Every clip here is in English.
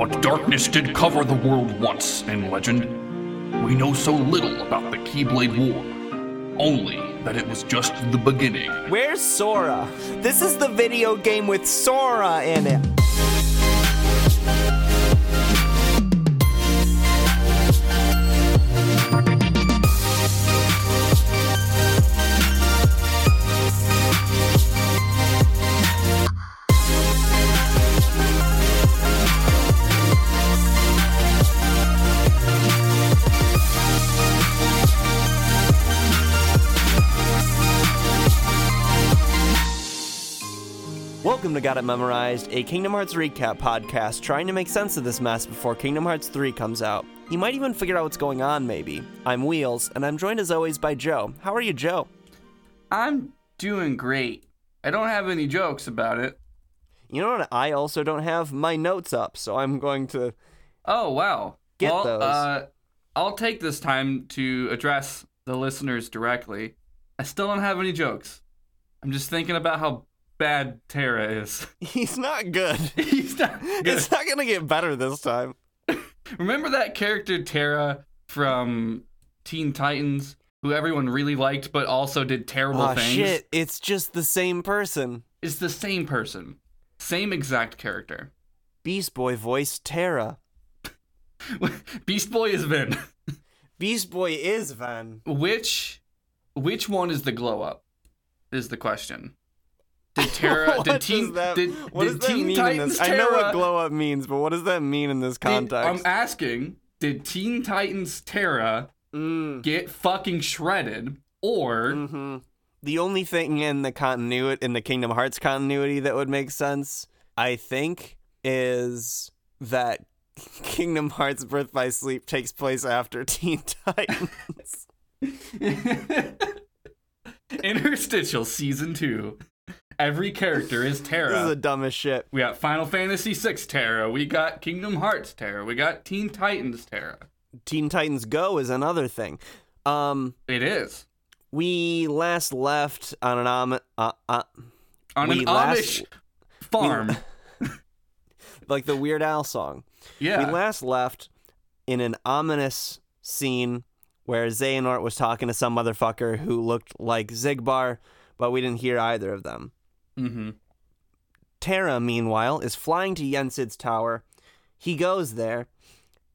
But darkness did cover the world once in legend. We know so little about the Keyblade War, only that it was just the beginning. Where's Sora? This is the video game with Sora in it. Got It Memorized, a Kingdom Hearts recap podcast trying to make sense of this mess before Kingdom Hearts 3 comes out. You might even figure out what's going on, maybe. I'm Wheels, and I'm joined as always by Joe. How are you, Joe? I'm doing great. I don't have any jokes about it. You know what? I also don't have my notes up, so I'm going to. Oh wow. Get well, those. Uh, I'll take this time to address the listeners directly. I still don't have any jokes. I'm just thinking about how bad Terra is. He's not good. He's not good. It's not going to get better this time. Remember that character Terra from Teen Titans, who everyone really liked, but also did terrible Oh, things? shit. It's just the same person. It's the same person, same exact character. Beast Boy voiced Terra. Beast Boy is Vin. Beast Boy is Van. Which which one is the glow up? Is the question. Did Terra did Teen that, did, what did does that mean Titans in this? Terra, I know what glow up means, but what does that mean in this did- I'm asking, did Teen Titans Terra Mm, get fucking shredded or hmm The only thing in the continuity in the Kingdom Hearts continuity that would make sense, I think, is that Kingdom Hearts Birth by Sleep takes place after Teen Titans. Interstitial season 2. Every character is Terra. this is the dumbest shit. we got Final Fantasy 6 Terra, we got Kingdom Hearts Terra, we got Teen Titans Terra. Teen Titans Go is another thing. Um, It is. we last left on an om- uh, uh, On an last- Amish farm. like the Weird Al song. yeah. We last left in an ominous scene where Xehanort was talking to some motherfucker who looked like Xigbar, but we didn't hear either of them. Mm-hmm. Terra, meanwhile, is flying to Yensid's tower. He goes there,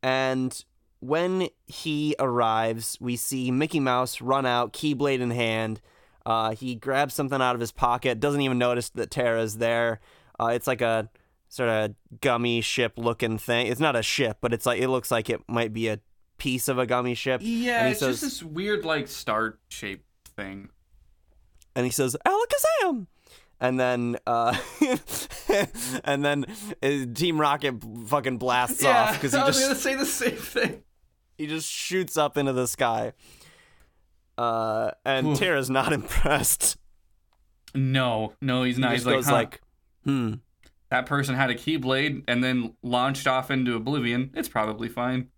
and when he arrives, we see Mickey Mouse run out, Keyblade in hand. Uh, he grabs something out of his pocket, doesn't even notice that Terra's there. Uh, it's like a sort of gummy ship looking thing. It's not a ship, but it's like it looks like it might be a piece of a gummy ship. Yeah, and it's says, just this weird like star shaped thing. and he says Alakazam, and then uh, and then uh, Team Rocket fucking blasts off because he I was just gonna say the same thing. he just shoots up into the sky. Uh, and Oof. Terra's not impressed. No, no, he's He not. just He's like, goes huh, like, "Hmm, that person had a keyblade and then launched off into oblivion. It's probably fine.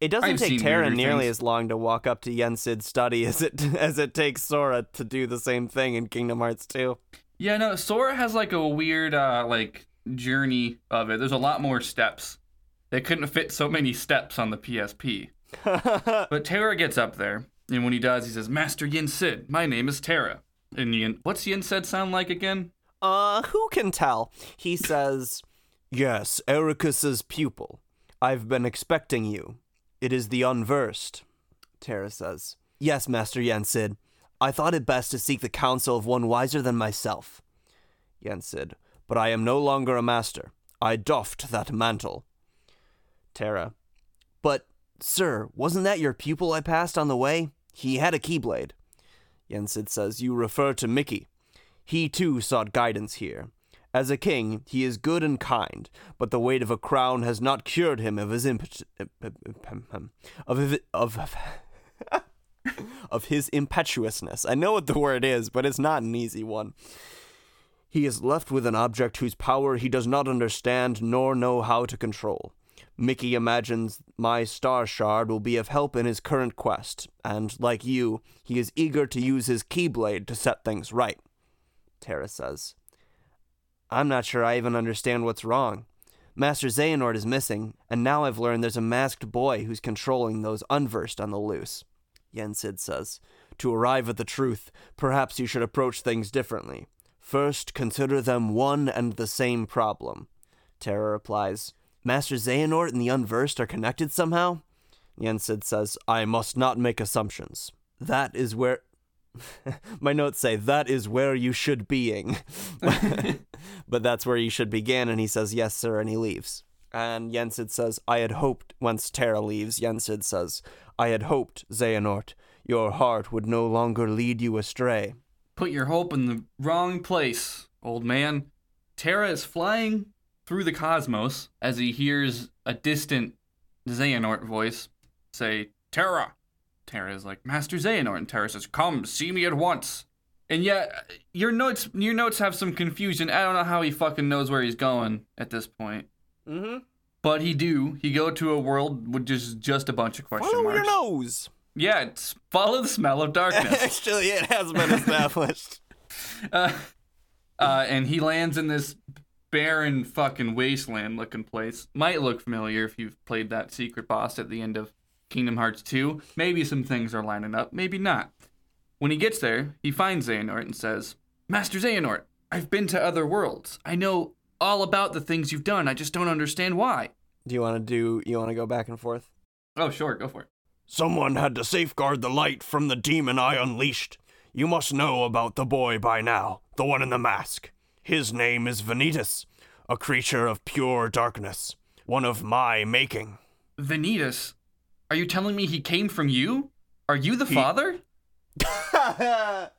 It doesn't I've take Terra nearly things. as long to walk up to Yensid's study as it as it takes Sora to do the same thing in Kingdom Hearts 2. Yeah, no, Sora has like a weird uh like journey of it. There's a lot more steps. They couldn't fit so many steps on the PSP. But Terra gets up there, and when he does, he says, Master Yin Sid, my name is Terra. And Yin, what's Yin Sid sound like again? uh, who can tell? He says, "Yes, Eraqus's pupil. I've been expecting you. It is the unversed." Terra says, "Yes, Master Yensid. I thought it best to seek the counsel of one wiser than myself." Yensid, but I am no longer a master. I doffed that mantle. Terra, but sir, wasn't that your pupil I passed on the way? He had a keyblade. Yensid says, You refer to Mickey. He too sought guidance here. As a king, he is good and kind, but the weight of a crown has not cured him of his impet- of his, of of his impetuousness. I know what the word is, but it's not an easy one. He is left with an object whose power he does not understand nor know how to control. Mickey imagines my star shard will be of help in his current quest, and, like you, he is eager to use his keyblade to set things right. Terra says, I'm not sure I even understand what's wrong. Master Xehanort is missing, and now I've learned there's a masked boy who's controlling those unversed on the loose. Yensid says, To arrive at the truth, perhaps you should approach things differently. First, consider them one and the same problem. Terra replies, Master Xehanort and the Unversed are connected somehow? Yensid says, I must not make assumptions. That is where. My notes say, that is where you should being. but that's where you should begin, and he says, Yes, sir, and he leaves. And Yensid says, I had hoped, once Terra leaves, Yensid says, I had hoped, Xehanort, your heart would no longer lead you astray. Put your hope in the wrong place, old man. Terra is flying through the cosmos as he hears a distant Xehanort voice say, Terra. Terra is like, Master Xehanort. And Terra says, Come, see me at once. And yet, your notes your notes have some confusion. I don't know how he fucking knows where he's going at this point. Mm-hmm. But he do. He go to a world with just just a bunch of question Follow marks. your nose. Yeah, it's follow the smell of darkness. Actually, it has been established. uh, uh, and he lands in this barren fucking wasteland looking place. Might look familiar if you've played that secret boss at the end of Kingdom Hearts 2. Maybe some things are lining up, maybe not. When he gets there, he finds Xehanort and says, Master Xehanort, I've been to other worlds. I know all about the things you've done. I just don't understand why. do you want to do? You want to go back and forth? Oh, sure, go for it. Someone had to safeguard the light from the demon I unleashed. You must know about the boy by now, the one in the mask. His name is Vanitas, a creature of pure darkness, one of my making. Vanitas, are you telling me he came from you? Are you the father?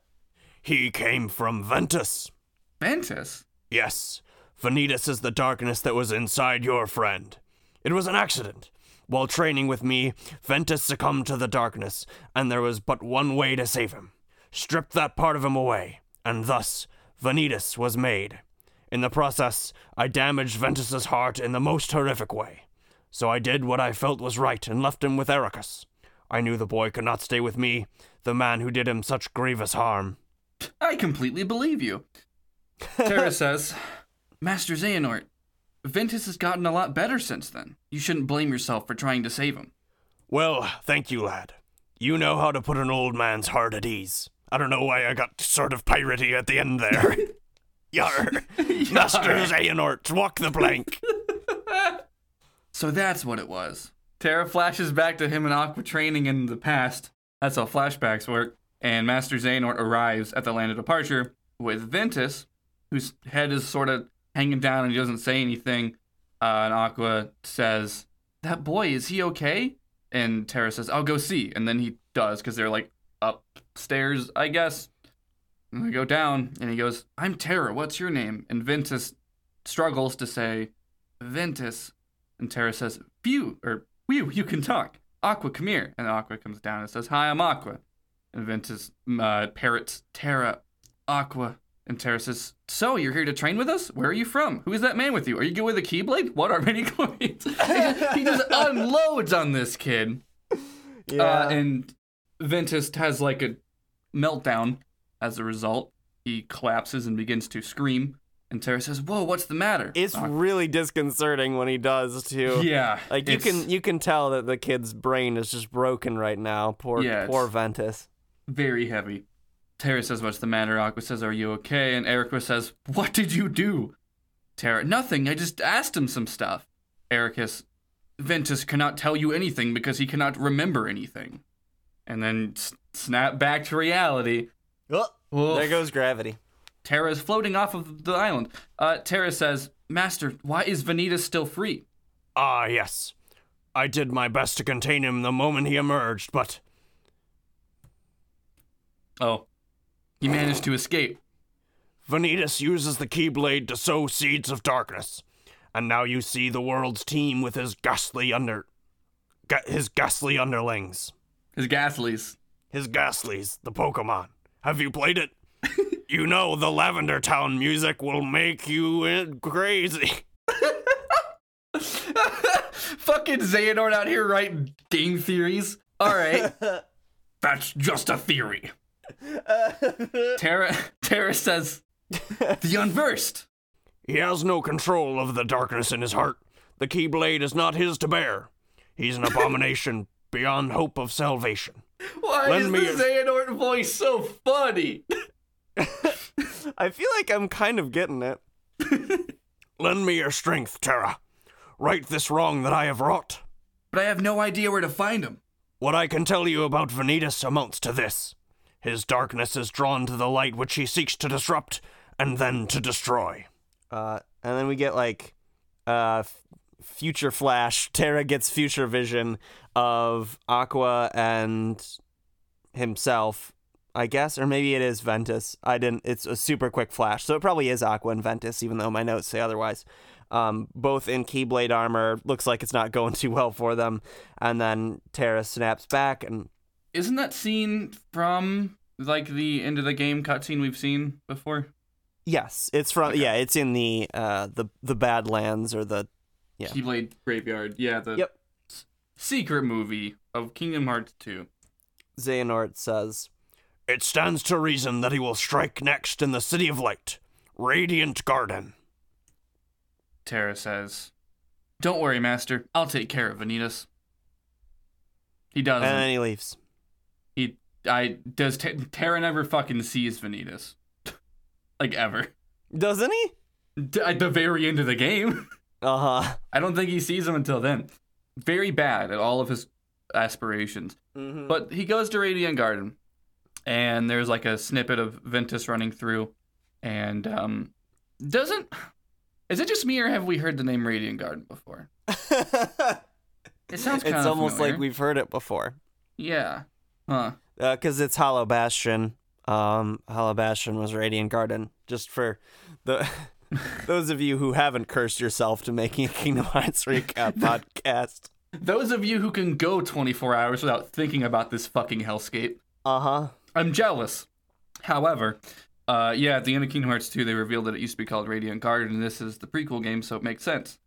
He came from Ventus. Ventus? Yes, Vanitas is the darkness that was inside your friend. It was an accident. While training with me, Ventus succumbed to the darkness, and there was but one way to save him. Strip that part of him away, and thus Vanitas was made. In the process, I damaged Ventus's heart in the most horrific way. So I did what I felt was right and left him with Eraqus. I knew the boy could not stay with me, the man who did him such grievous harm. I completely believe you. Terra says, Master Xehanort, Ventus has gotten a lot better since then. You shouldn't blame yourself for trying to save him. Well, thank you, lad. You know how to put an old man's heart at ease. I don't know why I got sort of piratey at the end there. Yar, Master Xehanort, walk the plank. So that's what it was. Terra flashes back to him and Aqua training in the past. That's how flashbacks work. And Master Xehanort arrives at the land of departure with Ventus, whose head is sort of hanging down and he doesn't say anything. Uh, and Aqua says, That boy, is he okay? And Terra says, I'll go see. And then he does because they're like upstairs, I guess. And they go down and he goes, I'm Terra, what's your name? And Ventus struggles to say, Ventus. And Terra says, Phew, or Whew, you can talk. Aqua, come here. And Aqua comes down and says, Hi, I'm Aqua. And Ventus uh, parrots Terra, Aqua. And Terra says, So, you're here to train with us? Where are you from? Who is that man with you? Are you good with a Keyblade? What are many coins? he just unloads on this kid. Uh, and Ventus has like a meltdown as a result. He collapses and begins to scream. And Terra says, Whoa, what's the matter? it's Aqua- really disconcerting when he does too. Yeah. Like you it's- can you can tell that the kid's brain is just broken right now. Poor Yeah, poor Ventus. very heavy. Terra says, What's the matter? Aqua says, Are you okay? And Eraqus says, What did you do? Terra, Nothing. I just asked him some stuff. Eraqus, Ventus cannot tell you anything because he cannot remember anything. And then s- snap back to reality. Oh, Oof. there goes gravity. Terra is floating off of the island. Uh, Terra says, Master, why is Vanitas still free? Ah, yes. I did my best to contain him the moment he emerged, but Oh. He managed to escape. Vanitas uses the Keyblade to sow seeds of darkness. And now you see the world's team with his ghastly under. Ga- his ghastly underlings. His ghastlies. His ghastlies, the Pokemon. Have you played it? you know the Lavender Town music will make you crazy. Fucking Xehanort out here writing game theories. All right. That's just a theory. Terra, Terra says, the unversed. He has no control of the darkness in his heart. The Keyblade is not his to bear. He's an abomination beyond hope of salvation. Why Lend is me the your- Xehanort voice so funny? I feel like I'm kind of getting it. Lend me your strength, Terra. Right this wrong that I have wrought. But I have no idea where to find him. What I can tell you about Vanitas amounts to this. His darkness is drawn to the light which he seeks to disrupt and then to destroy. Uh, and then we get like uh, f- future flash. Terra gets future vision of Aqua and himself, I guess, or maybe it is Ventus. I didn't. It's a super quick flash, so it probably is Aqua and Ventus, even though my notes say otherwise. Um, both in Keyblade armor. Looks like it's not going too well for them. And then Terra snaps back, and Isn't that scene from like the end of the game cutscene we've seen before? yes, it's from Okay. yeah, it's in the uh the the Badlands or the Yeah. Keyblade Graveyard. Yeah, the Yep. secret movie of Kingdom Hearts 2. Xehanort says. It stands to reason that he will strike next in the City of Light, Radiant Garden. Terra says, "Don't worry, Master. I'll take care of Vanitas." He doesn't. And then he leaves. he, I does. T- Terra never fucking sees Vanitas, like ever. Doesn't he? D- at the very end of the game, Uh huh. I don't think he sees him until then. Very bad at all of his aspirations. Mm-hmm. But he goes to Radiant Garden, and there's like a snippet of Ventus running through, and um, doesn't. Is it just me, or have we heard the name Radiant Garden before? It sounds kind it's almost familiar. like we've heard it before. Yeah. Huh. Because it's Hollow Bastion. Um, Hollow Bastion was Radiant Garden. Just for the those of you who haven't cursed yourself to making a Kingdom Hearts recap podcast. Those of you who can go 24 hours without thinking about this fucking hellscape, Uh huh. I'm jealous. However, uh, yeah, at the end of Kingdom Hearts 2, they revealed that it used to be called Radiant Garden, and this is the prequel game, so it makes sense.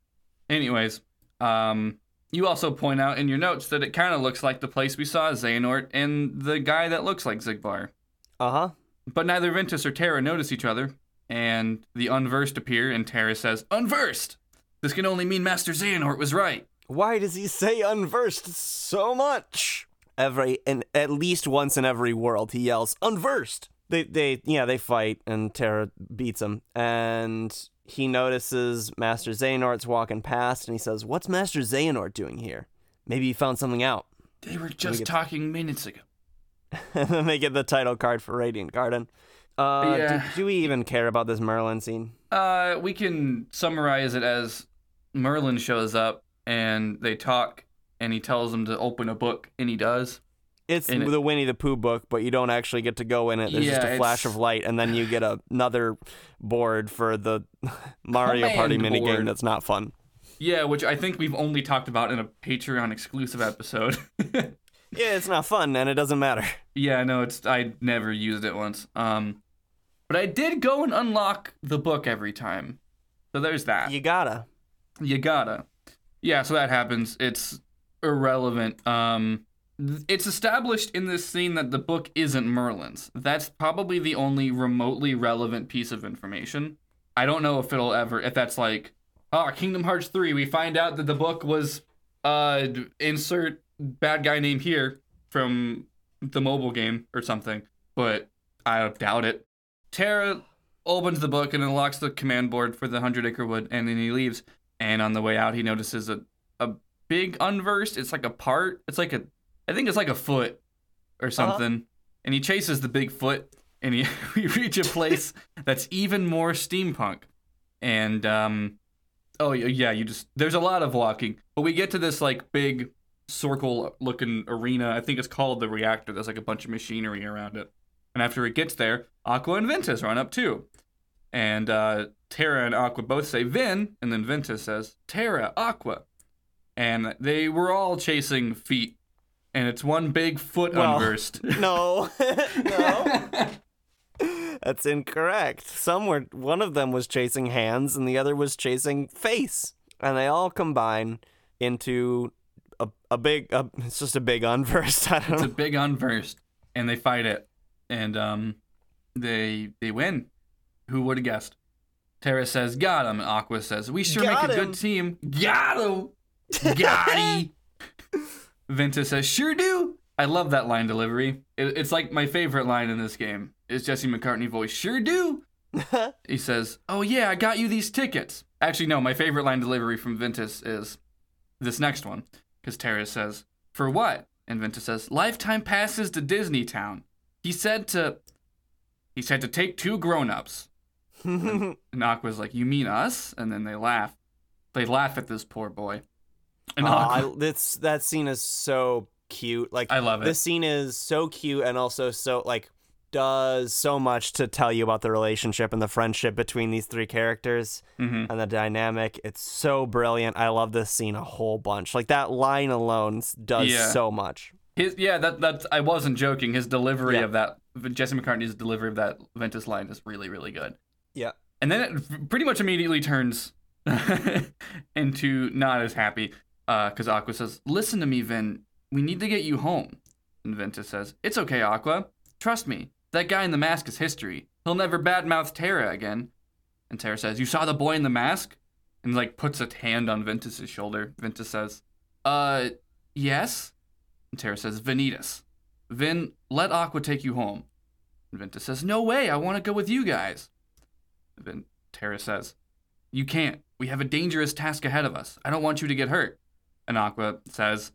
Anyways, um, you also point out in your notes that it kind of looks like the place we saw Xehanort and the guy that looks like Xigbar. Uh huh. But neither Ventus or Terra notice each other, and the Unversed appear, and Terra says, Unversed! This can only mean Master Xehanort was right. Why does he say unversed so much? Every and at least once in every world he yells unversed. They they yeah they fight and Terra beats him and he notices Master Xehanort's walking past and he says, "What's Master Xehanort doing here? Maybe he found something out." They were just get- talking minutes ago. and then they get the title card for Radiant Garden. Uh, Yeah. do, do we even care about this Merlin scene? Uh, we can summarize it as Merlin shows up and they talk, and he tells him to open a book, and he does. It's And it- the Winnie the Pooh book, but you don't actually get to go in it. There's just a flash of light, and then you get a, another board for the Mario Party minigame board. that's not fun. Yeah, which I think we've only talked about in a Patreon exclusive episode. Yeah, it's not fun, and it doesn't matter. yeah, no, it's I never used it once. Um, but I did go and unlock the book every time. So there's that. You gotta. You gotta. Yeah, so that happens. It's irrelevant. Um it's established in this scene that the book isn't Merlin's. That's probably the only remotely relevant piece of information. I don't know if it'll ever if that's like oh, Kingdom Hearts 3, we find out that the book was uh insert bad guy name here from the mobile game or something, but I doubt it. Terra opens the book and unlocks the command board for the 100 acre wood and then he leaves and on the way out he notices a, a big unversed it's like a part it's like a i think it's like a foot or something. And he chases the big foot and he we reach a place that's even more steampunk. And um oh yeah you just there's a lot of walking. But we get to this like big circle looking arena. I think it's called the reactor. There's like a bunch of machinery around it. And after it gets there aqua and ventus run up too. And uh, Terra and Aqua both say Ven, and then Ventus says Terra, Aqua. And they were all chasing feet, and it's one big foot Well, unversed. No, no, that's incorrect. Some were. One of them was chasing hands, and the other was chasing face, and they all combine into a a big. A, it's just a big unversed. I don't it's a big unversed, and they fight it, and um, they they win. Who would have guessed? Terra says, "Got him." Aqua says, "We sure Got make a good team." Got him. Got he. Ventus says, "Sure do." I love that line delivery. It, it's like my favorite line in this game. Is Jesse McCartney voice? Sure do. he says, "Oh yeah, I got you these tickets." Actually, no. My favorite line delivery from Ventus is this next one, because Terra says, "For what?" And Ventus says, "Lifetime passes to Disney Town." He said to, he said to take two grown-ups. And Aqua's like, "You mean us?" And then they laugh. They laugh at this poor boy. And Oh, I, this that scene is so cute. Like I love it. This scene is so cute and also so like does so much to tell you about the relationship and the friendship between these three characters Mhm. and the dynamic. It's so brilliant. I love this scene a whole bunch. Like that line alone does Yeah. so much. His yeah, that that's I wasn't joking. His delivery Yeah. of that Jesse McCartney's delivery of that Ventus line is really really good. Yeah. And then it pretty much immediately turns into not as happy because Aqua says, "Listen to me, Ven. We need to get you home." And Ventus says, "It's okay, Aqua. Trust me. That guy in the mask is history. He'll never badmouth Terra again." And Terra says, "You saw the boy in the mask?" And like puts a hand on Ventus's shoulder. Ventus says, "Uh, yes." And Terra says, "Vanitas, Ven, let Aqua take you home." And Ventus says, "No way. I want to go with you guys." Then Terra says, You can't. We have a dangerous task ahead of us. I don't want you to get hurt. And Aqua says,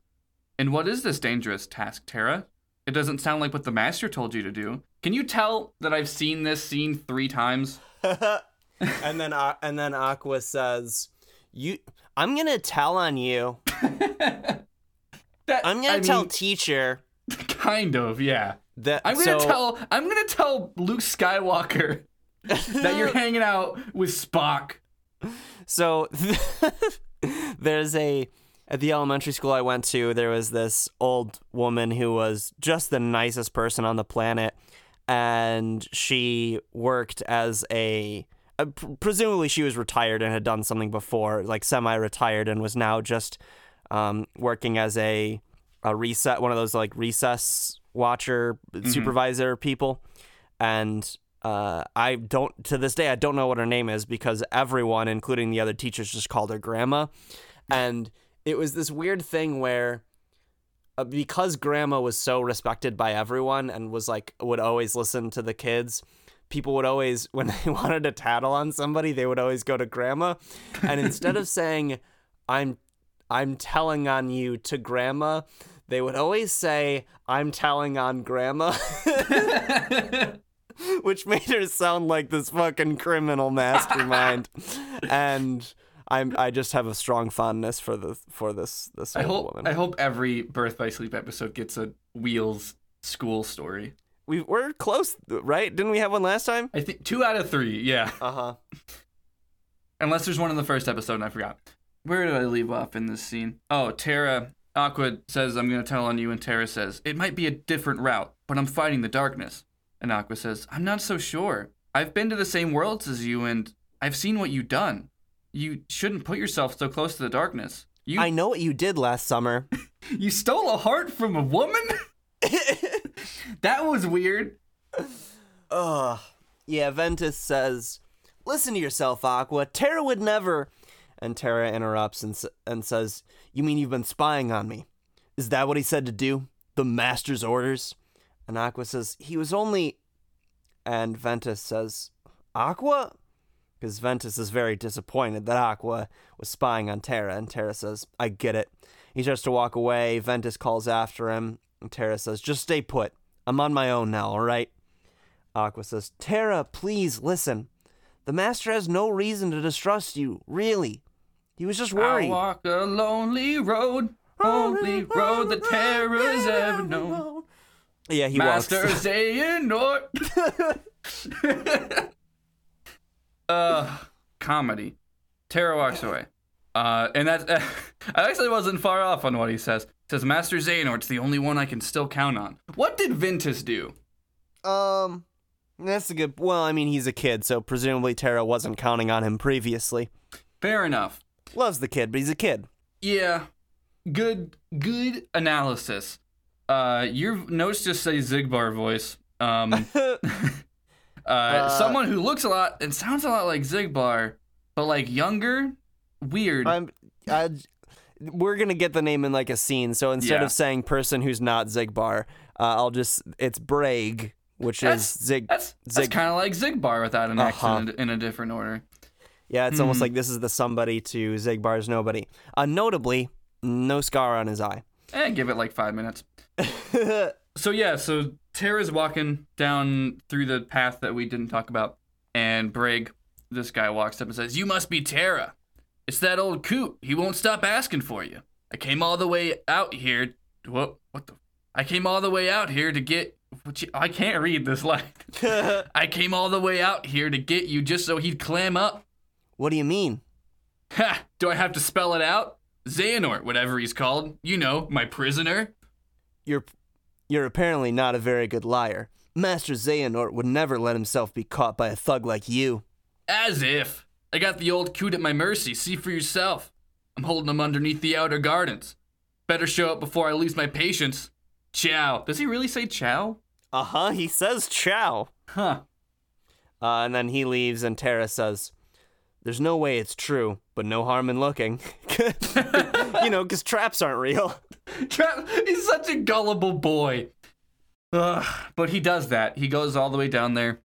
And what is this dangerous task, Terra? It doesn't sound like what the master told you to do. Can you tell that I've seen this scene three times? and then uh, and then Aqua says, "You, I'm gonna tell on you. That, I'm gonna I tell mean, teacher kind of, yeah. that I'm gonna so- tell I'm gonna tell Luke Skywalker that you're hanging out with Spock. So there's a at the elementary school I went to, there was this old woman who was just the nicest person on the planet, and she worked as a. Uh, presumably, she was retired and had done something before, like semi-retired, and was now just um, working as a a reset, one of those like recess watcher supervisor people, and uh, I don't to this day I don't know what her name is because everyone, including the other teachers, just called her grandma, and it was this weird thing where uh, because grandma was so respected by everyone and was like would always listen to the kids people would always when they wanted to tattle on somebody they would always go to grandma. And instead of saying i'm i'm telling on you to grandma they would always say i'm telling on grandma which made her sound like this fucking criminal mastermind. And I'm I just have a strong fondness for the for this this I hope woman. I hope every Birth by Sleep episode gets a Wheels school story. we we're close, right? Didn't we have one last time? I think two out of three, yeah. Uh huh. Unless there's one in the first episode and I forgot. Where did I leave off in this scene? Oh, Terra Aqua says, I'm going to tell on you, and Terra says, It might be a different route, but I'm fighting the darkness. And Aqua says, I'm not so sure. I've been to the same worlds as you, and I've seen what you've done. You shouldn't put yourself so close to the darkness. You, I know what you did last summer. you stole a heart from a woman? that was weird. Ugh. Yeah, Ventus says, "Listen to yourself, Aqua. Terra would never." And Terra interrupts and and says, "You mean you've been spying on me? Is that what he said to do? The master's orders?" And Aqua says, "He was only." And Ventus says, "Aqua?" Because Ventus is very disappointed that Aqua was spying on Terra, and Terra says, "I get it." He starts to walk away. Ventus calls after him, and Terra says, "Just stay put. I'm on my own now. All right." Aqua says, Terra, please listen. The master has no reason to distrust you, really. He was just I worried. walk a lonely road, only road that Terra's ever known. Yeah, he was. Master walks. Xehanort. uh, comedy. Terra walks away. Uh, and that I actually wasn't far off on what he says. He says, Master Xehanort's the only one I can still count on. What did Ventus do? Um, that's a good. Well, I mean, he's a kid, so presumably Terra wasn't counting on him previously. Fair enough. Loves the kid, but he's a kid. Yeah. Good good analysis. Uh your notes just say Xigbar voice. Um Uh, someone who looks a lot and sounds a lot like Xigbar, but like younger. Weird. I'm. I, we're gonna get the name in like a scene. So instead Yeah. of saying person who's not Xigbar, uh, I'll just it's Braig, which That's- is Zig. that's that's kind of like Xigbar without an Uh-huh. accent in a different order. Yeah, it's Hmm. almost like this is the somebody to Xigbar's nobody. Uh, notably, no scar on his eye. Eh, give it like five minutes. So yeah, so Terra's walking down through the path that we didn't talk about, and Braig, this guy walks up and says, "You must be Terra. It's that old coot. He won't stop asking for you. I came all the way out here. What? What the? I came all the way out here to get. What you, I can't read this line. I came all the way out here to get you just so he'd clam up. what do you mean? Ha! Do I have to spell it out? Xehanort, whatever he's called. You know, my prisoner. You're you're apparently not a very good liar. Master Xehanort would never let himself be caught by a thug like you. As if. I got the old coot at my mercy. See for yourself. I'm holding him underneath the outer gardens. Better show up before I lose my patience. Chow. Does he really say chow? Uh huh. He says chow. Huh. Uh, and then he leaves, and Terra says, "There's no way it's true, but no harm in looking." you know, because traps aren't real. He's such a gullible boy. Ugh. But he does that. He goes all the way down there.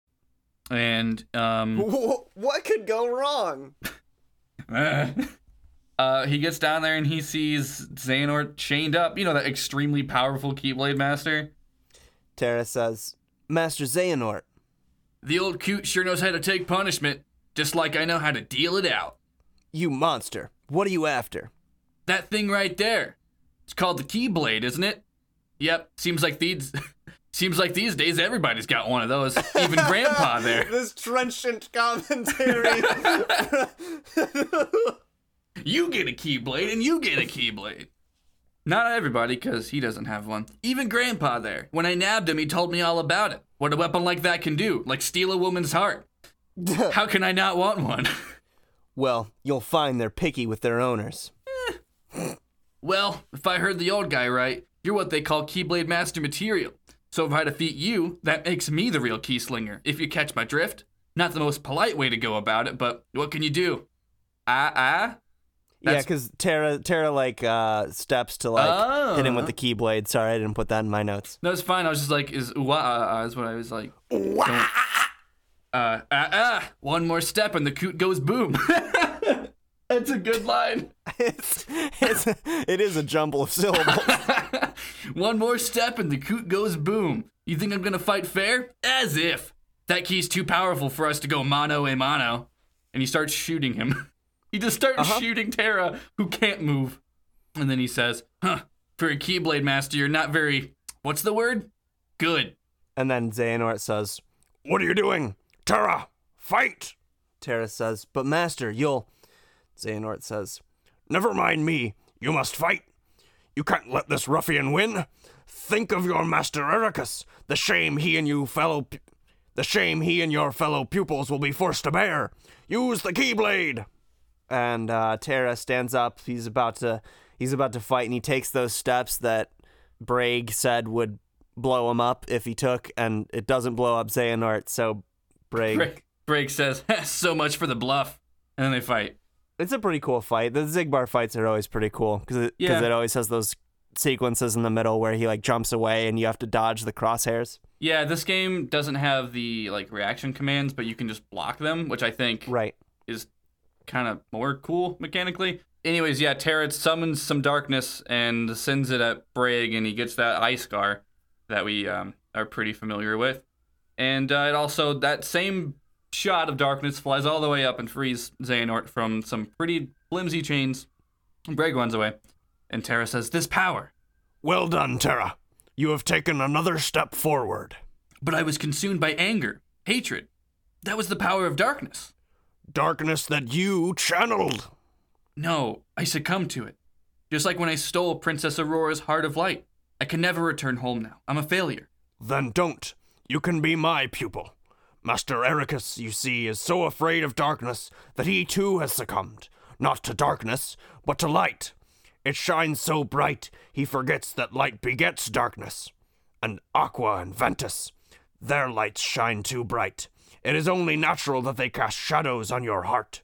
And, um. what could go wrong? uh, he gets down there and he sees Xehanort chained up. You know, that extremely powerful Keyblade Master. Terra says, "Master Xehanort, The old coot sure knows how to take punishment, just like I know how to deal it out. you monster! What are you after?" That thing right there. It's called the Keyblade, isn't it? Yep. Seems like these. seems like these days everybody's got one of those. Even Grandpa there. This trenchant commentary. You get a Keyblade and you get a Keyblade. Not everybody, because he doesn't have one. Even Grandpa there. When I nabbed him, he told me all about it. What a weapon like that can do, like steal a woman's heart. How can I not want one? well, you'll find they're picky with their owners. Eh. Well, if I heard the old guy right, you're what they call Keyblade Master material. So if I defeat you, that makes me the real Keyslinger, if you catch my drift. Not the most polite way to go about it, but what can you do? Ah, ah? Yeah, That's- because Terra, Terra like uh, steps to like hit him with the keyblade. Sorry, I didn't put that in my notes. No, it's fine. I was just like, is wah ah, ah, is what I was like. don't- Uh, ah, ah, one more step and the coot goes boom. That's a good line. it's, it's it is a jumble of syllables. One more step and the coot goes boom. You think I'm gonna fight fair? As if. That key's too powerful for us to go mano a mano. And he starts shooting him. he just starts uh-huh. shooting Terra, who can't move. And then he says, Huh, for a Keyblade Master, you're not very. What's the word? Good. and then Xehanort says, "What are you doing, Terra? Fight!" Terra says, "But master, you'll." Xehanort says, "Never mind me. You must fight. You can't let this ruffian win. Think of your master Eraqus. The shame he and you fellow, the shame he and your fellow pupils will be forced to bear. Use the keyblade." And uh, Terra stands up. He's about to, he's about to fight, and he takes those steps that Braig said would blow him up if he took, and it doesn't blow up Xehanort. So Braig, Break, Braig says, so much for the bluff. And then they fight. It's a pretty cool fight. The Xigbar fights are always pretty cool because it, Yeah. it always has those sequences in the middle where he like jumps away and you have to dodge the crosshairs. Yeah, this game doesn't have the like reaction commands, but you can just block them, which I think Right. is kind of more cool mechanically. Anyways, yeah, Terra summons some darkness and sends it at Braig, and he gets that ice scar that we um, are pretty familiar with. And uh, it also, that same shot of darkness flies all the way up and frees Xehanort from some pretty flimsy chains. Braig runs away, and Terra says, This power. Well done, Terra. You have taken another step forward. But I was consumed by anger, hatred. That was the power of darkness. Darkness that you channeled. No, I succumbed to it. Just like when I stole Princess Aurora's Heart of Light. I can never return home now. I'm a failure. Then don't. You can be my pupil. Master Eraqus, you see, is so afraid of darkness that he too has succumbed. Not to darkness, but to light. It shines so bright, he forgets that light begets darkness. And Aqua and Ventus, their lights shine too bright. It is only natural that they cast shadows on your heart.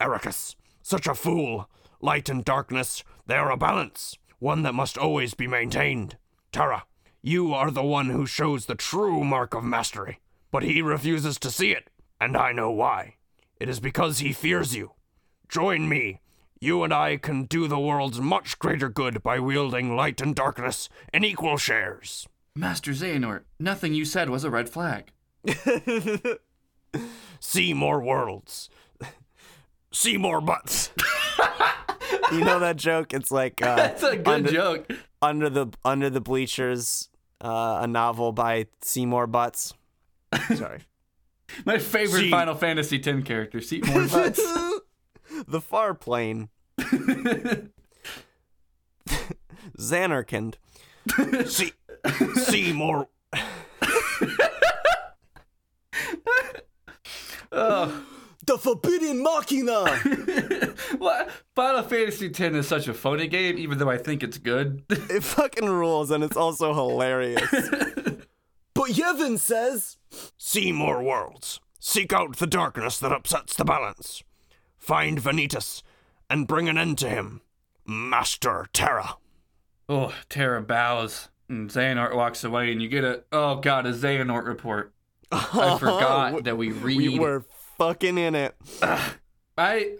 Eraqus, such a fool. Light and darkness, they are a balance, one that must always be maintained. Tara, you are the one who shows the true mark of mastery, but he refuses to see it, and I know why. It is because he fears you. Join me. You and I can do the world's much greater good by wielding light and darkness in equal shares. Master Xehanort, nothing you said was a red flag. See more worlds. See more butts. You know that joke? It's like uh, That's a good under, joke. under the under the bleachers, uh, a novel by Seymour Butts. Sorry. My favorite See- Final Fantasy X character, Seymour Butts. the far plane. Zanarkand. See, see more. oh, The Forbidden Machina! what? Final Fantasy X is such a funny game, even though I think it's good. it fucking rules and it's also hilarious. But Yevon says. See more worlds. Seek out the darkness that upsets the balance. Find Vanitas and bring an end to him. Master Terra. oh, Terra bows, and Xehanort walks away, and you get a oh god, a Xehanort report. I forgot that we read. We were fucking in it. I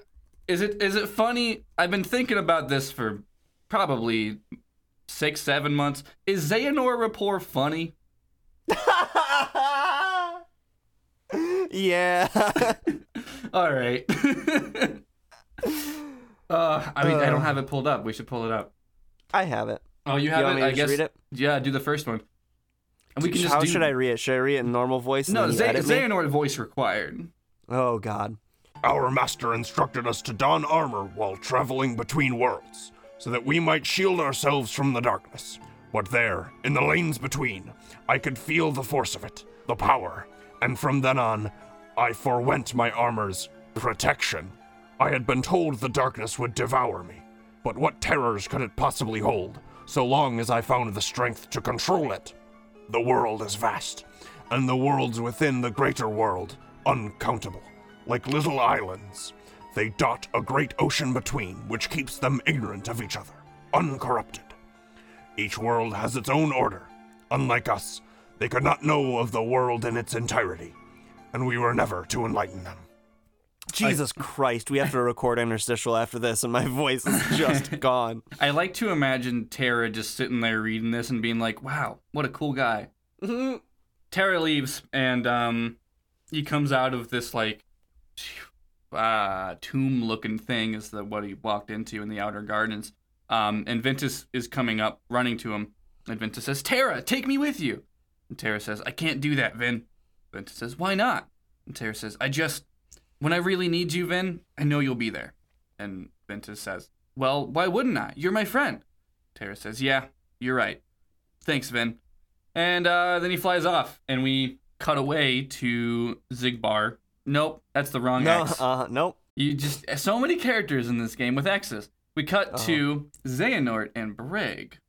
is it is it funny? I've been thinking about this for probably six, seven months. Is Xehanort report funny? Yeah. All right. uh, I mean, I don't have it pulled up. We should pull it up. I have it. Oh, you You have want it. me I just guess. read it? Yeah, do the first one. And we can just How do. should I read it? Should I read it in normal voice? and No, then you Ze- edit me? Xehanort voice required. Oh God. Our master instructed us to don armor while traveling between worlds, so that we might shield ourselves from the darkness. But there, in the lanes between, I could feel the force of it, the power, and from then on, I forwent my armor's protection. I had been told the darkness would devour me, but what terrors could it possibly hold, so long as I found the strength to control it? The world is vast, and the worlds within the greater world uncountable. Like little islands, they dot a great ocean between, which keeps them ignorant of each other, uncorrupted. Each world has its own order. Unlike us, they could not know of the world in its entirety, and we were never to enlighten them. Jesus Christ, we have to record interstitial after this, and my voice is just gone. I like to imagine Terra just sitting there reading this and being like, "Wow, what a cool guy." Terra leaves, and um, he comes out of this like uh, tomb-looking thing is the what he walked into in the outer gardens. Um, and Ventus is coming up, running to him, and Ventus says, "Terra, take me with you." And Terra says, "I can't do that, Ven." Ventus says, "Why not?" And Terra says, "I just, when I really need you, Ven, I know you'll be there." And Ventus says, Well, why wouldn't I? You're my friend. Terra says, Yeah, you're right. Thanks, Ven. And uh, then he flies off, and we cut away to Xigbar. Nope, that's the wrong No, X. uh, nope. You just so many characters in this game with X's. We cut Uh-huh. to Xehanort and Braig.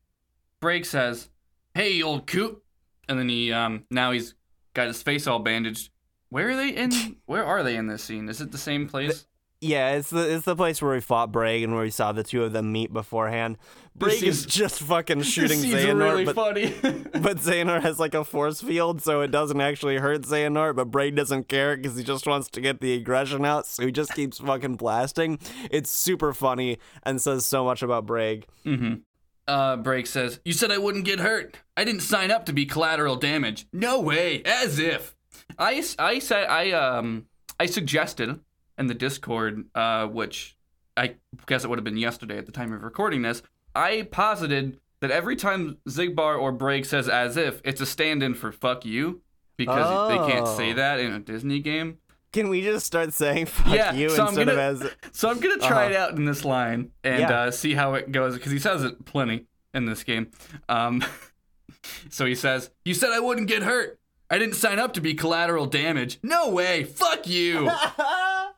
Braig says, "Hey, old coot," and then he um now he's got his face all bandaged. Where are they in? Where are they in this scene? Is it the same place? Yeah, it's the it's the place where we fought Braig and where we saw the two of them meet beforehand. Braig is just fucking shooting Xehanort, really but funny. but Xehanort has like a force field, so it doesn't actually hurt Xehanort. But Braig doesn't care because he just wants to get the aggression out, so he just keeps fucking blasting. It's super funny and says so much about Braig. Uh, Braig says, You said I wouldn't get hurt. I didn't sign up to be collateral damage. No way. As if. I, I said, I, um, I suggested in the Discord, uh, which I guess it would have been yesterday at the time of recording this, I posited that every time Xigbar or Braig says as if, it's a stand in for fuck you because they can't say Oh. that in a Disney game. Can we just start saying "fuck Yeah, you" so instead gonna- of as? So I'm gonna try Uh-huh. it out in this line and Yeah. uh, see how it goes because he says it plenty in this game. Um, so he says, "You said I wouldn't get hurt. I didn't sign up to be collateral damage. No way. Fuck you."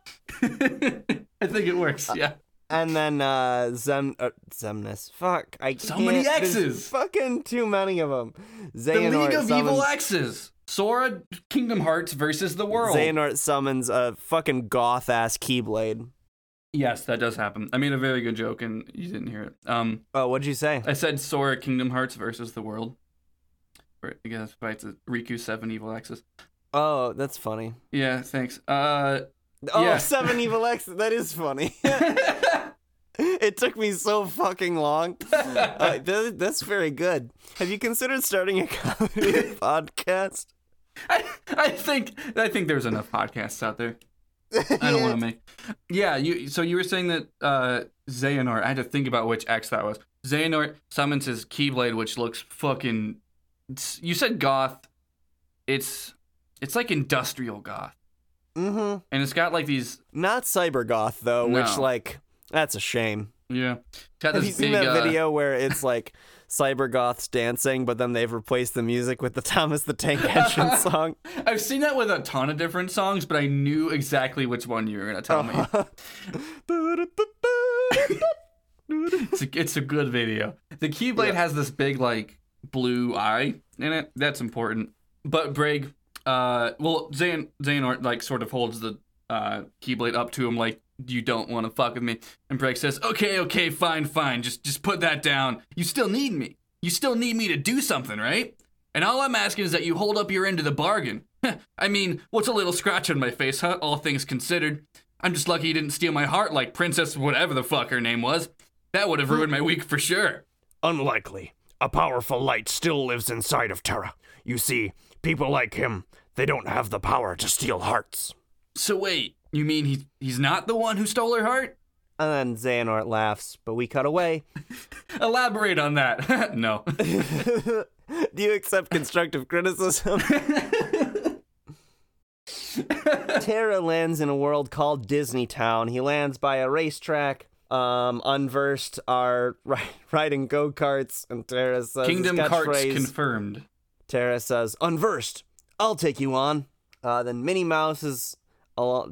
I think it works. Yeah. and then uh, Zem uh, Xemnas. Fuck, I So can't. many X's. Fucking too many of them. The Xehanort League of summons, Evil X's. Sora Kingdom Hearts versus the world. Xehanort summons a fucking goth ass Keyblade. yes, that does happen. I made a very good joke and you didn't hear it. Um, Oh, what'd you say? I said Sora Kingdom Hearts versus the world. Or, I guess fights a Riku Seven Evil X's. Oh, that's funny. Yeah, thanks. Uh, Oh, Yeah. seven evil X. That is funny. it took me so fucking long. Uh, th- that's very good. Have you considered starting a comedy podcast? I, I think I think there's enough podcasts out there. I don't want to make. Yeah, you. So you were saying that uh, Xehanort. I had to think about which X that was. Xehanort summons his Keyblade, which looks fucking. You said goth. It's it's like industrial goth, Mm-hmm. and it's got like these. Not cyber goth though, which like that's a shame. Yeah, Have you seen big, that uh, video where it's like cyber goths dancing, but then they've replaced the music with the Thomas the Tank Engine song? I've seen that with a ton of different songs, but I knew exactly which one you were gonna tell me. It's a, it's a good video. The Keyblade has this big like blue eye in it. That's important. But Braig, uh, well, Xehan Xehanort like sort of holds the uh Keyblade up to him like you don't want to fuck with me, and Braig says, "Okay, okay, fine, fine. Just just put that down. You still need me. You still need me to do something, right? And all I'm asking is that you hold up your end of the bargain. I mean, what's a little scratch on my face, huh? All things considered." I'm just lucky you didn't steal my heart like Princess whatever the fuck her name was. That would have ruined my week for sure. Unlikely. A powerful light still lives inside of Terra. You see, people like him, they don't have the power to steal hearts. So wait, you mean he's he's not the one who stole her heart? And then Xehanort laughs, but we cut away. Elaborate on that. no. Do you accept constructive criticism? Terra lands in a world called Disney Town. He lands by a racetrack. Um, unversed are ri- riding go karts, and Terra says, Kingdom Hearts catchphrase- confirmed. Terra says, "Unversed, I'll take you on." Uh, then Minnie Mouse is,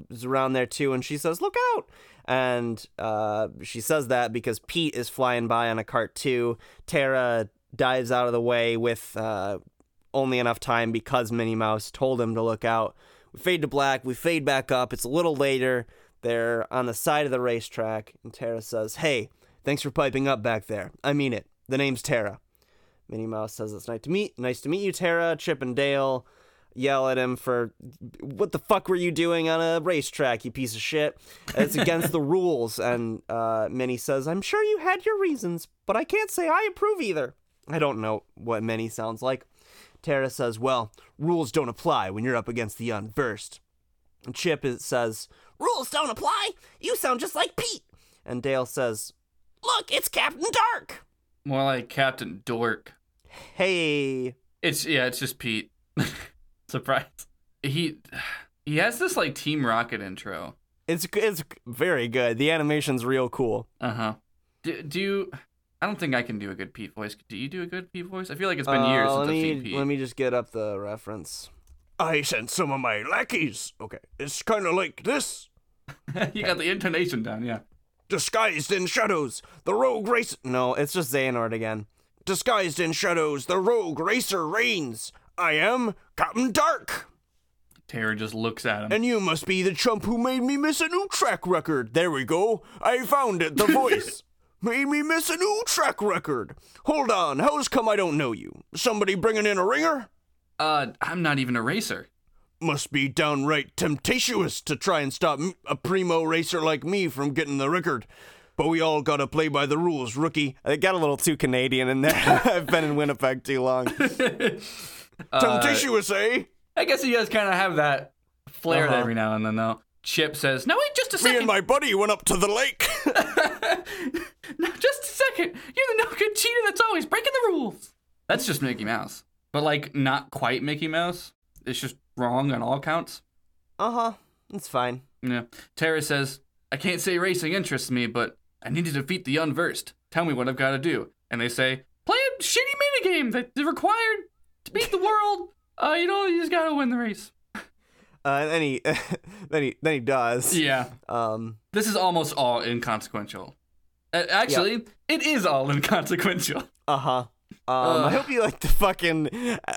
is around there too, and she says, "Look out!" And uh, she says that because Pete is flying by on a cart too. Terra dives out of the way with uh, only enough time because Minnie Mouse told him to look out. We fade to black. We fade back up. It's a little later. They're on the side of the racetrack, and Terra says, "Hey, thanks for piping up back there. I mean it. The name's Terra. Minnie Mouse says it's nice to meet nice to meet you, Terra. Chip and Dale yell at him for what the fuck were you doing on a racetrack, you piece of shit? It's against the rules. And uh, Minnie says, I'm sure you had your reasons, but I can't say I approve either. I don't know what Minnie sounds like. Terra says, Well, rules don't apply when you're up against the unversed. And Chip is, says, Rules don't apply? You sound just like Pete. And Dale says, Look, it's Captain Dark. More like Captain Dork. Hey. It's yeah, it's just Pete. Surprise. He he has this like Team Rocket intro. It's it's very good. The animation's real cool. Uh huh. Do, do you? I don't think I can do a good Pete voice. Do you do a good Pete voice? I feel like it's been years Uh, since let I've me seen Pete. let me just get up the reference. I sent some of my lackeys. Okay, it's kind of like this. you got the intonation down, yeah. Disguised in shadows, the rogue race. No, it's just Xehanort again. Disguised in shadows, the rogue racer reigns. I am Captain Dark. Terra just looks at him. And you must be the chump who made me miss a new track record. There we go. I found it. The voice. made me miss a new track record. Hold on. How's come I don't know you? Somebody bringing in a ringer? Uh, I'm not even a racer. Must be downright temptatious to try and stop a primo racer like me from getting the record. But we all gotta play by the rules, rookie. It got a little too Canadian in there. I've been in Winnipeg too long. Uh, Temptatious, eh? I guess he does kind of have that flair Uh-huh. every now and then, though. Chip says, "No, wait, just a Me second. and my buddy went up to the lake. no, just a second. You're the no good cheater that's always breaking the rules." That's just Mickey Mouse, but like not quite Mickey Mouse. It's just wrong on all counts. Uh huh. It's fine. Yeah. Terra says, I can't say racing interests me, but I need to defeat the unversed. Tell me what I've got to do. And they say, play a shitty minigame that's required to beat the world. Uh, you know, you just gotta win the race. Uh, and then he, then he, then he does. Yeah. Um, This is almost all inconsequential. Uh, actually, it is all inconsequential. uh huh. Um, I hope you like the fucking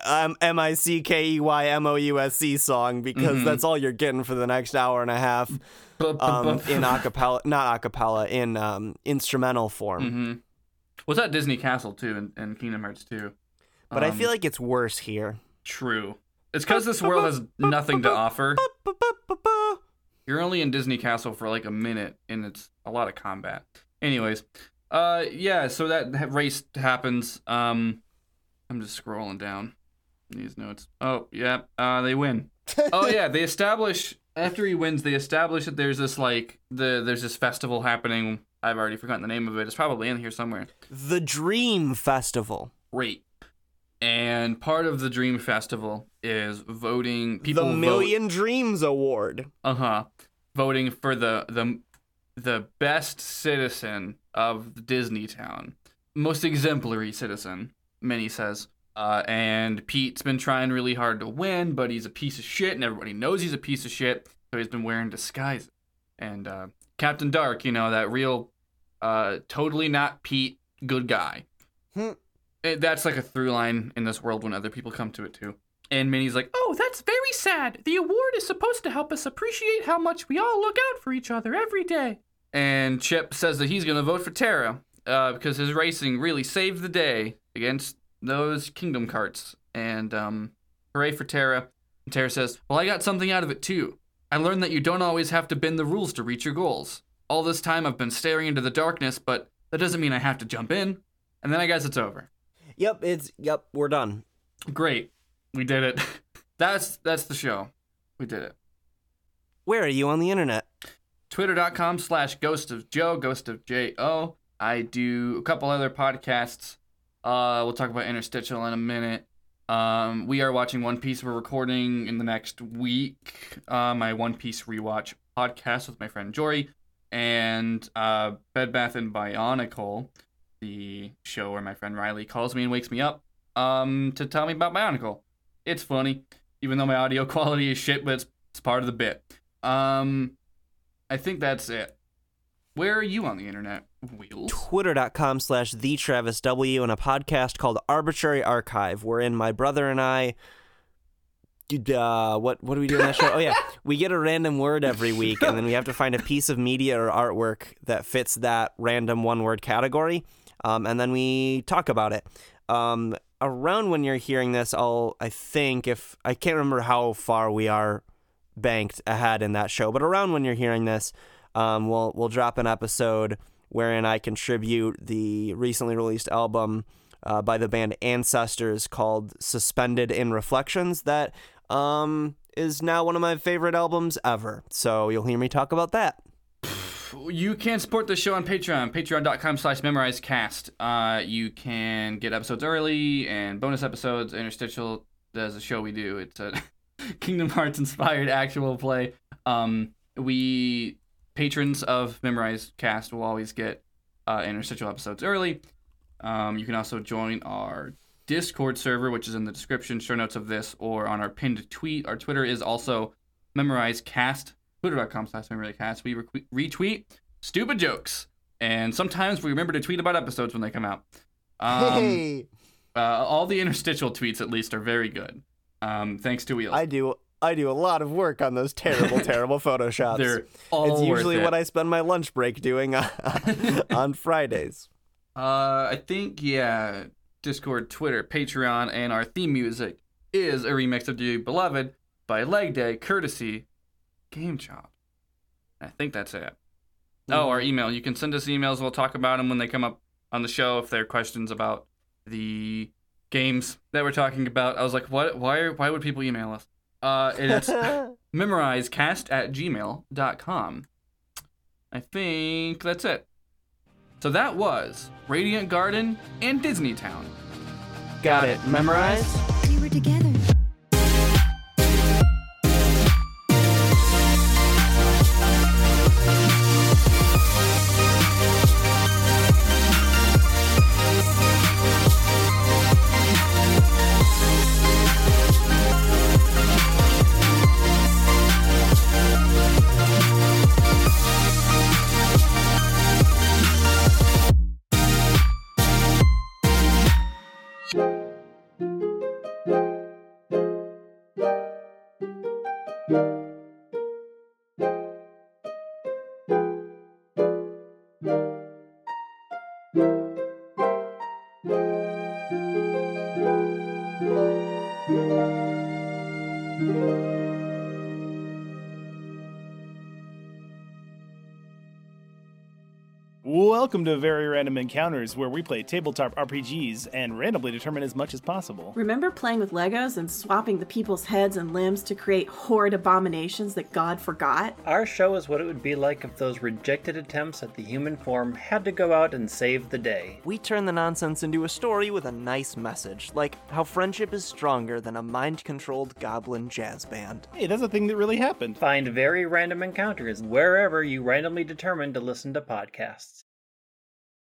um, M I C K E Y M O U S C song because Mhm. that's all you're getting for the next hour and a half um, in acapella, not acapella, in um, instrumental form. hmm Was that Disney Castle too, and, and Kingdom Hearts too? But I Um, feel like it's worse here. true. It's because this world has nothing to offer. You're only in Disney Castle for like a minute, and it's a lot of combat. Anyways, uh, yeah. So that race happens. Um, I'm just scrolling down these notes. Oh, yeah. Uh, they win. oh yeah, they establish after he wins. They establish that there's this like the there's this festival happening. I've already forgotten the name of it. It's probably in here somewhere. The Dream Festival. Great. And part of the Dream Festival is voting people the vote- Million Dreams Award. uh huh. Voting for the the the best citizen of Disney Town, most exemplary citizen. Minnie says. Uh, and Pete's been trying really hard to win, but he's a piece of shit, and everybody knows he's a piece of shit. So he's been wearing disguises. And uh, Captain Dark, you know that real, uh, totally not Pete, good guy. It- that's like a through line in this world when other people come to it too. And Minnie's like, "Oh, that's very sad. The award is supposed to help us appreciate how much we all look out for each other every day." And Chip says that he's gonna vote for Terra uh, because his racing really saved the day against those Kingdom Carts. And um, hooray for Terra! And Terra says, "Well, I got something out of it too. I learned that you don't always have to bend the rules to reach your goals. All this time I've been staring into the darkness, but that doesn't mean I have to jump in." And then I guess it's over. Yep, it's yep, we're done. Great. We did it. That's that's the show. We did it. Where are you on the internet? Twitter.com slash ghost of Joe, ghost of J O. I do a couple other podcasts. Uh we'll talk about interstitial in a minute. Um we are watching One Piece. We're recording in the next week. Uh my One Piece rewatch podcast with my friend Jory. And uh Bed Bath and Bionicle, the show where my friend Riley calls me and wakes me up um to tell me about Bionicle. It's funny, even though my audio quality is shit, but it's, it's part of the bit. Um, I think that's it. Where are you on the internet, Wheels? Twitter.com slash the Travis W and a podcast called Arbitrary Archive, wherein my brother and I uh, what what do we do in that show? Oh yeah, we get a random word every week, and then we have to find a piece of media or artwork that fits that random one word category, um, and then we talk about it. Um, around when you're hearing this, I'll I think if I can't remember how far we are banked ahead in that show, but around when you're hearing this, um, we'll we'll drop an episode wherein I contribute the recently released album uh, by the band Ancestors called "Suspended in Reflections." That um, is now one of my favorite albums ever. So you'll hear me talk about that. You can support the show on Patreon, patreon.com slash memorizecast. Uh, you can get episodes early and bonus episodes. Interstitial does a show we do. It's a Kingdom Hearts inspired actual play. Um, we, patrons of Memorize Cast, will always get uh, interstitial episodes early. Um, you can also join our Discord server, which is in the description, show notes of this, or on our pinned tweet. Our Twitter is also memorizecast twitter.com slash memorycast. We re- retweet stupid jokes. And sometimes we remember to tweet about episodes when they come out. Um, uh, all the interstitial tweets, at least, are very good. Um, thanks to Wheels. I do I do a lot of work on those terrible, terrible photoshops. They're all it's usually it. what I spend my lunch break doing on, on Fridays. Uh, I think yeah. Discord, Twitter, Patreon, and our theme music is a remix of "Dearly Beloved" by Leg Day, courtesy Game Chop. I think that's it. Oh, our email. You can send us emails. We'll talk about them when they come up on the show. If there are questions about the games that we're talking about, I was like, what? Why? Why would people email us? Uh, and it's memorizecast at gmail.com. I think that's it. So that was Radiant Garden and Disney Town. Got it. Memorized? We were together. Welcome to Very Random Encounters, where we play tabletop RPGs and randomly determine as much as possible. Remember playing with Legos and swapping the people's heads and limbs to create horrid abominations that God forgot? Our show is what it would be like if those rejected attempts at the human form had to go out and save the day. We turn the nonsense into a story with a nice message, like how friendship is stronger than a mind controlled goblin jazz band. Hey, that's a thing that really happened. Find Very Random Encounters wherever you randomly determine to listen to podcasts.